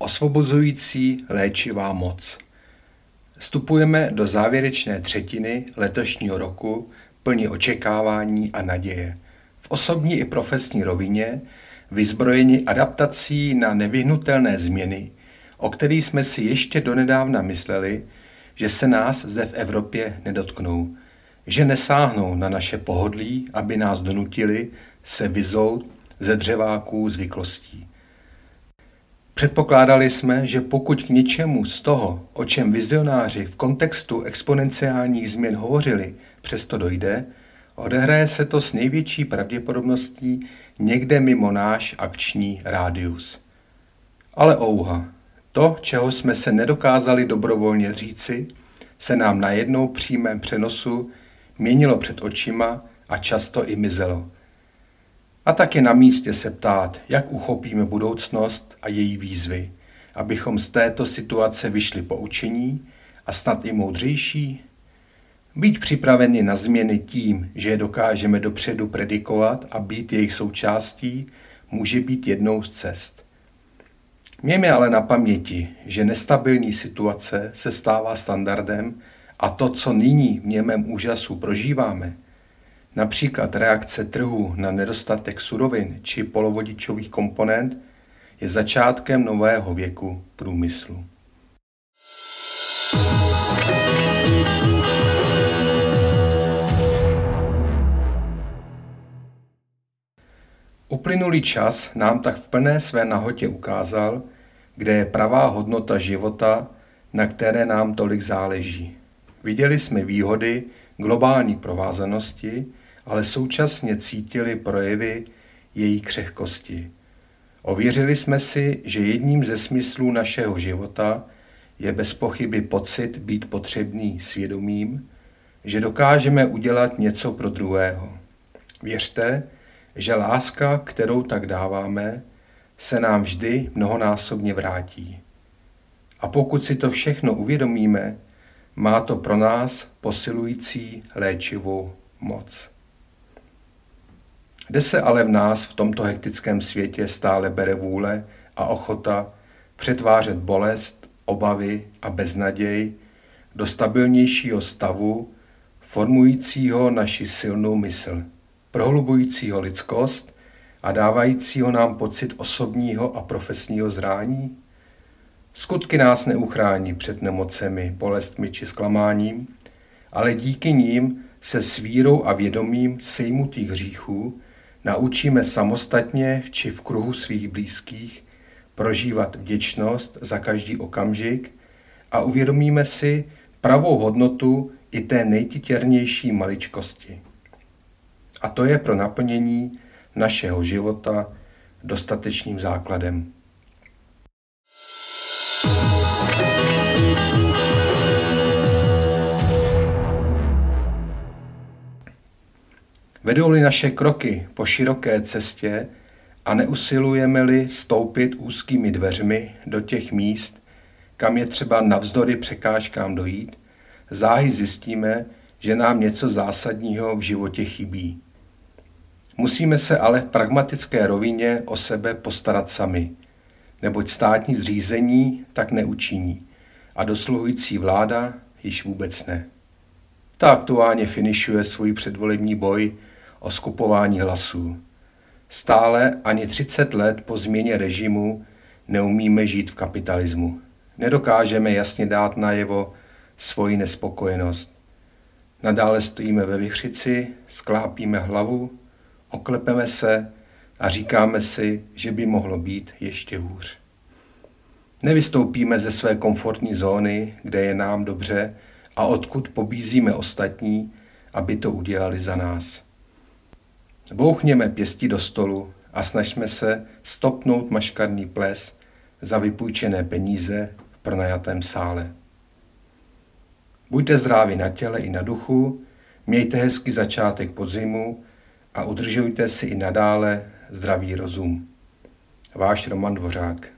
Osvobozující léčivá moc. Vstupujeme do závěrečné třetiny letošního roku plní očekávání a naděje. V osobní i profesní rovině vyzbrojeni adaptací na nevyhnutelné změny, o kterých jsme si ještě donedávna mysleli, že se nás zde v Evropě nedotknou, že nesáhnou na naše pohodlí, aby nás donutili se vyzout ze dřeváků zvyklostí. Předpokládali jsme, že pokud k něčemu z toho, o čem vizionáři v kontextu exponenciálních změn hovořili, přesto dojde, odehraje se to s největší pravděpodobností někde mimo náš akční rádius. Ale ouha, to, čeho jsme se nedokázali dobrovolně říci, se nám na jednou přímém přenosu měnilo před očima a často i mizelo. A tak je na místě se ptát, jak uchopíme budoucnost a její výzvy, abychom z této situace vyšli poučení a snad i moudřejší? Být připraveni na změny tím, že je dokážeme dopředu predikovat a být jejich součástí, může být jednou z cest. Mějme ale na paměti, že nestabilní situace se stává standardem a to, co nyní v němém úžasu prožíváme, například reakce trhu na nedostatek surovin či polovodičových komponent, je začátkem nového věku průmyslu. Uplynulý čas nám tak v plné své nahotě ukázal, kde je pravá hodnota života, na které nám tolik záleží. Viděli jsme výhody globální provázanosti, ale současně cítili projevy její křehkosti. Ověřili jsme si, že jedním ze smyslů našeho života je bez pochyby pocit být potřebný svědomím, že dokážeme udělat něco pro druhého. Věřte, že láska, kterou tak dáváme, se nám vždy mnohonásobně vrátí. A pokud si to všechno uvědomíme, má to pro nás posilující léčivou moc. Kde se ale v nás v tomto hektickém světě stále bere vůle a ochota přetvářet bolest, obavy a beznaděj do stabilnějšího stavu, formujícího naši silnou mysl prohlubujícího lidskost a dávajícího nám pocit osobního a profesního zrání? Skutky nás neuchrání před nemocemi, bolestmi či zklamáním, ale díky ním se s vírou a vědomím sejmutých hříchů naučíme samostatně či v kruhu svých blízkých prožívat vděčnost za každý okamžik a uvědomíme si pravou hodnotu i té nejtitěrnější maličkosti. A to je pro naplnění našeho života dostatečným základem. Vedou-li naše kroky po široké cestě a neusilujeme-li vstoupit úzkými dveřmi do těch míst, kam je třeba navzdory překážkám dojít, záhy zjistíme, že nám něco zásadního v životě chybí. Musíme se ale v pragmatické rovině o sebe postarat sami, neboť státní zřízení tak neučiní a dosluhující vláda již vůbec ne. Ta aktuálně finišuje svůj předvolební boj o skupování hlasů. Stále ani 30 let po změně režimu neumíme žít v kapitalismu. Nedokážeme jasně dát najevo svoji nespokojenost. Nadále stojíme ve vychřici, sklápíme hlavu, oklepeme se a říkáme si, že by mohlo být ještě hůř. Nevystoupíme ze své komfortní zóny, kde je nám dobře a odkud pobízíme ostatní, aby to udělali za nás. Bouchněme pěstí do stolu a snažme se stopnout maškarný ples za vypůjčené peníze v pronajatém sále. Buďte zdraví na těle i na duchu, mějte hezký začátek podzimu a udržujte si i nadále zdravý rozum. Váš Roman Dvořák.